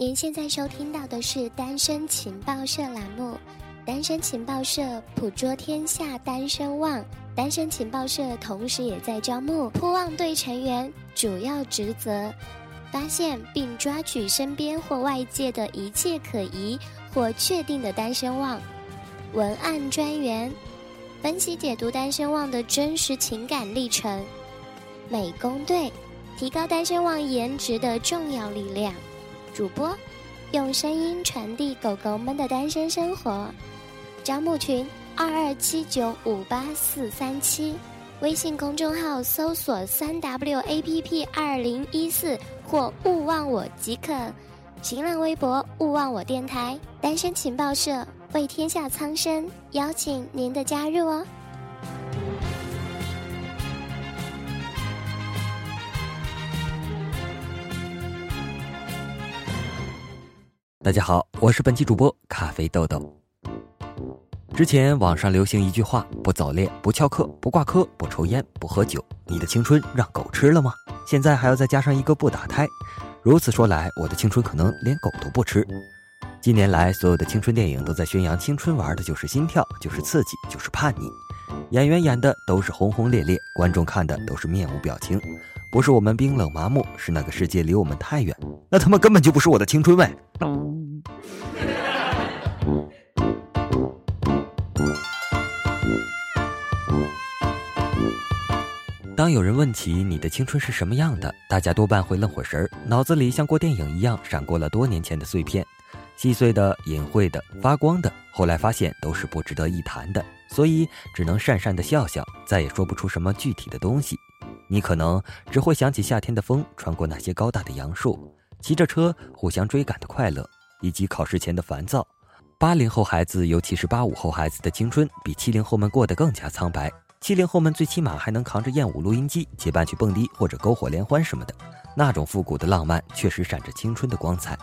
您现在收听到的是《单身情报社》栏目，《单身情报社》捕捉天下单身旺。单身情报社同时也在招募铺旺队成员，主要职责：发现并抓取身边或外界的一切可疑或确定的单身旺；文案专员，分析解读单身旺的真实情感历程；美工队，提高单身旺颜值的重要力量。主播用声音传递狗狗们的单身生活，招募群二二七九五八四三七，微信公众号搜索三 W A P P 二零一四或勿忘我即可，新浪微博勿忘我电台单身情报社为天下苍生邀请您的加入哦。大家好，我是本期主播咖啡豆豆。之前网上流行一句话：不早恋，不翘课，不挂科，不抽烟，不喝酒，你的青春让狗吃了吗？现在还要再加上一个不打胎，如此说来，我的青春可能连狗都不吃。近年来，所有的青春电影都在宣扬青春玩的就是心跳，就是刺激，就是叛逆，演员演的都是轰轰烈烈，观众看的都是面无表情。不是我们冰冷麻木，是那个世界离我们太远。那他妈根本就不是我的青春味。当有人问起你的青春是什么样的，大家多半会愣会神儿，脑子里像过电影一样闪过了多年前的碎片，细碎的、隐晦的、发光的。后来发现都是不值得一谈的，所以只能讪讪的笑笑，再也说不出什么具体的东西。你可能只会想起夏天的风穿过那些高大的杨树，骑着车互相追赶的快乐，以及考试前的烦躁。八零后孩子，尤其是八五后孩子的青春，比七零后们过得更加苍白。七零后们最起码还能扛着燕舞录音机结伴去蹦迪或者篝火联欢什么的，那种复古的浪漫确实闪着青春的光彩。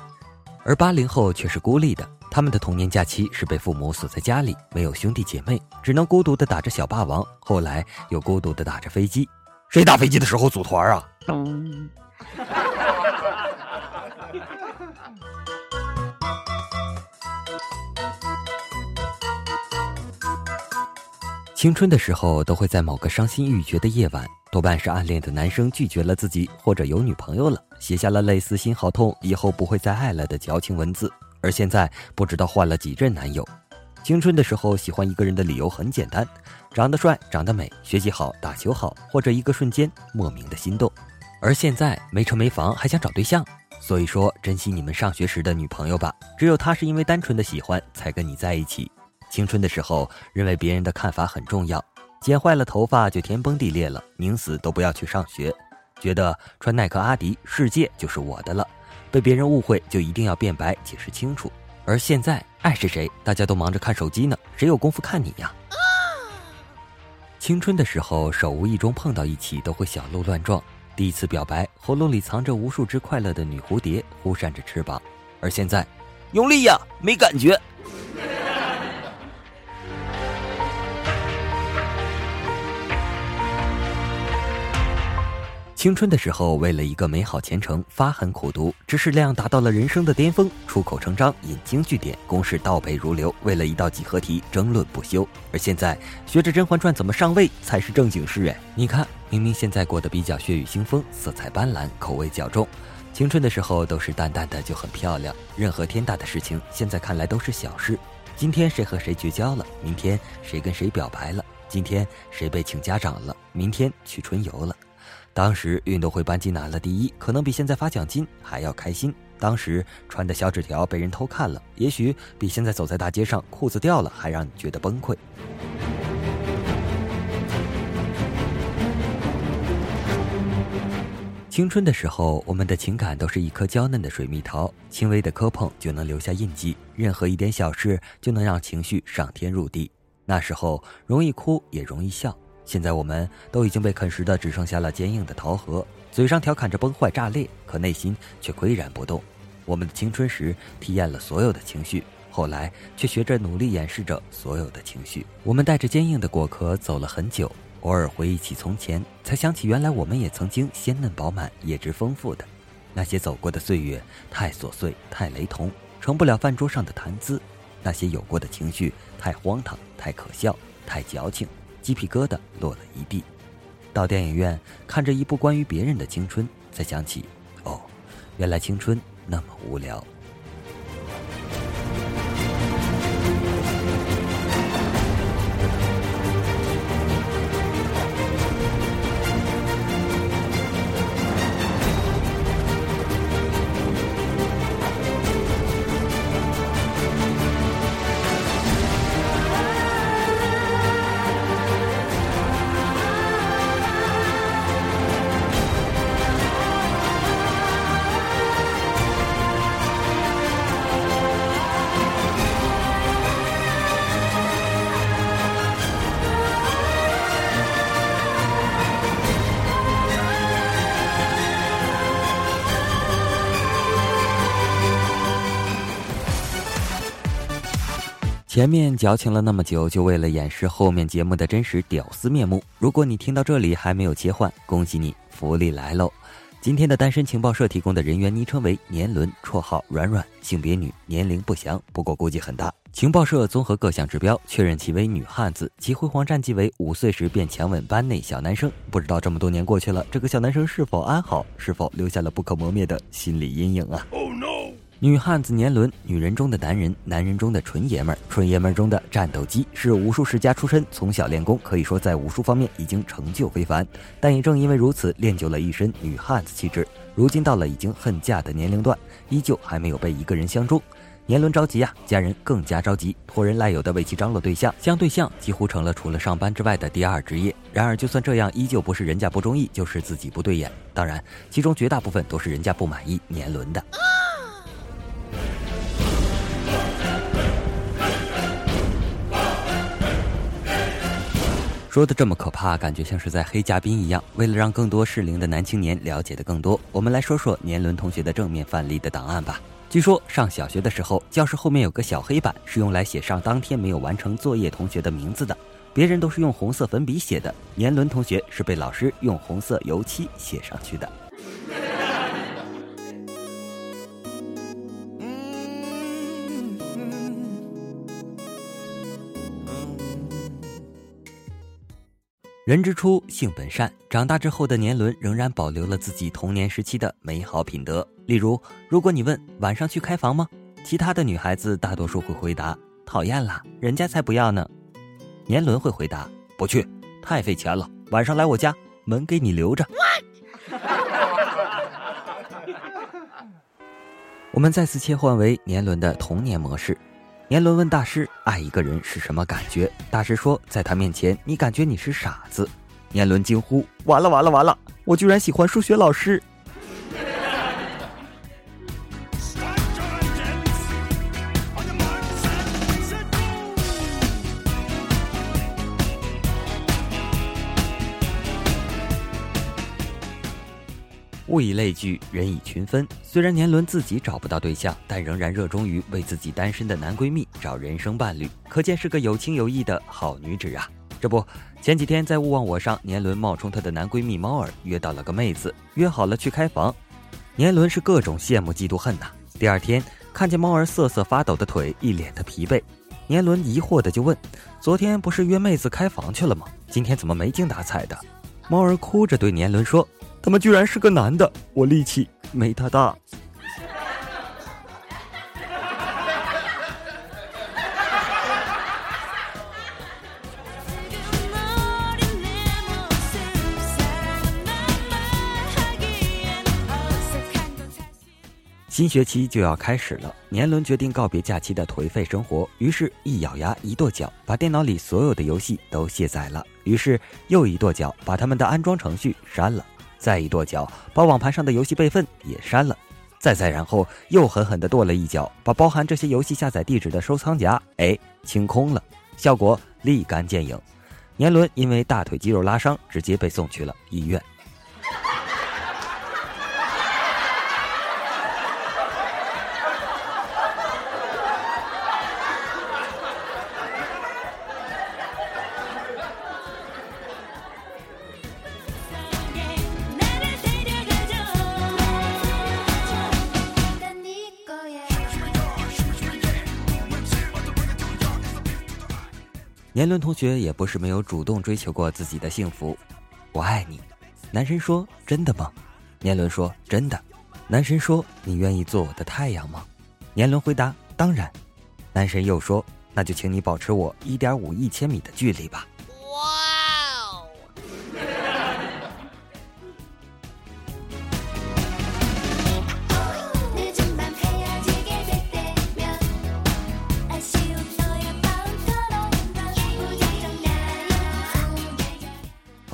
而八零后却是孤立的，他们的童年假期是被父母锁在家里，没有兄弟姐妹，只能孤独的打着小霸王，后来又孤独的打着飞机。谁打飞机的时候组团啊？青春的时候，都会在某个伤心欲绝的夜晚，多半是暗恋的男生拒绝了自己，或者有女朋友了，写下了类似“心好痛，以后不会再爱了”的矫情文字。而现在，不知道换了几任男友。青春的时候，喜欢一个人的理由很简单：长得帅、长得美、学习好、打球好，或者一个瞬间莫名的心动。而现在没车没房还想找对象，所以说珍惜你们上学时的女朋友吧，只有她是因为单纯的喜欢才跟你在一起。青春的时候认为别人的看法很重要，剪坏了头发就天崩地裂了，宁死都不要去上学，觉得穿耐克、阿迪，世界就是我的了，被别人误会就一定要辩白解释清楚。而现在，爱是谁？大家都忙着看手机呢，谁有功夫看你呀？青春的时候，手无意中碰到一起都会小鹿乱撞。第一次表白，喉咙里藏着无数只快乐的女蝴蝶，忽扇着翅膀。而现在，用力呀，没感觉。青春的时候，为了一个美好前程发狠苦读，知识量达到了人生的巅峰，出口成章，引经据典，公式倒背如流，为了一道几何题争论不休。而现在，学着《甄嬛传》怎么上位才是正经事哎！你看，明明现在过得比较血雨腥风，色彩斑斓，口味较重。青春的时候都是淡淡的就很漂亮，任何天大的事情，现在看来都是小事。今天谁和谁绝交了？明天谁跟谁表白了？今天谁被请家长了？明天去春游了？当时运动会班级拿了第一，可能比现在发奖金还要开心。当时传的小纸条被人偷看了，也许比现在走在大街上裤子掉了还让你觉得崩溃。青春的时候，我们的情感都是一颗娇嫩的水蜜桃，轻微的磕碰就能留下印记，任何一点小事就能让情绪上天入地。那时候容易哭，也容易笑。现在我们都已经被啃食的只剩下了坚硬的桃核，嘴上调侃着崩坏炸裂，可内心却岿然不动。我们的青春时体验了所有的情绪，后来却学着努力掩饰着所有的情绪。我们带着坚硬的果壳走了很久，偶尔回忆起从前，才想起原来我们也曾经鲜嫩饱满、叶质丰富的。那些走过的岁月太琐碎，太雷同，成不了饭桌上的谈资；那些有过的情绪太荒唐，太可笑，太矫情，鸡皮疙瘩落了一地。到电影院看着一部关于别人的青春，才想起，哦，原来青春那么无聊。前面矫情了那么久，就为了掩饰后面节目的真实屌丝面目。如果你听到这里还没有切换，恭喜你，福利来喽！今天的单身情报社提供的人员昵称为年轮，绰号软软，性别女，年龄不详，不过估计很大。情报社综合各项指标，确认其为女汉子，其辉煌战绩为五岁时便强吻班内小男生。不知道这么多年过去了，这个小男生是否安好？是否留下了不可磨灭的心理阴影啊？Oh no！？女汉子年轮，女人中的男人，男人中的纯爷们儿，纯爷们儿中的战斗机，是武术世家出身，从小练功，可以说在武术方面已经成就非凡。但也正因为如此，练就了一身女汉子气质。如今到了已经恨嫁的年龄段，依旧还没有被一个人相中。年轮着急呀，家人更加着急，托人赖友的为其张罗对象，相对象几乎成了除了上班之外的第二职业。然而就算这样，依旧不是人家不中意，就是自己不对眼。当然，其中绝大部分都是人家不满意年轮的。说的这么可怕，感觉像是在黑嘉宾一样。为了让更多适龄的男青年了解的更多，我们来说说年轮同学的正面范例的档案吧。据说上小学的时候，教室后面有个小黑板，是用来写上当天没有完成作业同学的名字的。别人都是用红色粉笔写的，年轮同学是被老师用红色油漆写上去的。人之初，性本善。长大之后的年轮仍然保留了自己童年时期的美好品德。例如，如果你问晚上去开房吗？其他的女孩子大多数会回答讨厌啦，人家才不要呢。年轮会回答不去，太费钱了。晚上来我家，门给你留着。我们再次切换为年轮的童年模式。年轮问大师：“爱一个人是什么感觉？”大师说：“在他面前，你感觉你是傻子。”年轮惊呼：“完了完了完了！我居然喜欢数学老师！”物以类聚，人以群分。虽然年轮自己找不到对象，但仍然热衷于为自己单身的男闺蜜找人生伴侣，可见是个有情有义的好女子啊！这不，前几天在勿忘我上，年轮冒充她的男闺蜜猫儿约到了个妹子，约好了去开房。年轮是各种羡慕嫉妒恨呐。第二天看见猫儿瑟瑟发抖的腿，一脸的疲惫，年轮疑惑的就问：“昨天不是约妹子开房去了吗？今天怎么没精打采的？”猫儿哭着对年轮说。他们居然是个男的，我力气没他大。新学期就要开始了，年轮决定告别假期的颓废生活，于是，一咬牙，一跺脚，把电脑里所有的游戏都卸载了。于是，又一跺脚，把他们的安装程序删了。再一跺脚，把网盘上的游戏备份也删了，再再然后又狠狠地跺了一脚，把包含这些游戏下载地址的收藏夹哎清空了，效果立竿见影。年轮因为大腿肌肉拉伤，直接被送去了医院。年轮同学也不是没有主动追求过自己的幸福。我爱你，男神说真的吗？年轮说真的。男神说你愿意做我的太阳吗？年轮回答当然。男神又说那就请你保持我一点五亿千米的距离吧。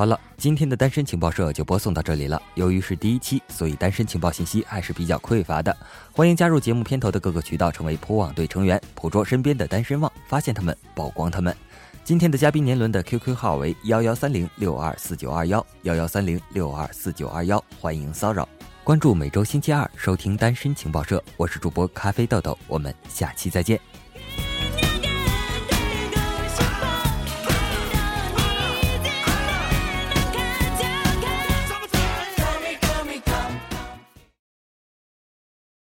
好了，今天的单身情报社就播送到这里了。由于是第一期，所以单身情报信息还是比较匮乏的。欢迎加入节目片头的各个渠道，成为普网队成员，捕捉身边的单身汪，发现他们，曝光他们。今天的嘉宾年轮的 QQ 号为幺幺三零六二四九二幺幺幺三零六二四九二幺，欢迎骚扰。关注每周星期二收听单身情报社，我是主播咖啡豆豆，我们下期再见。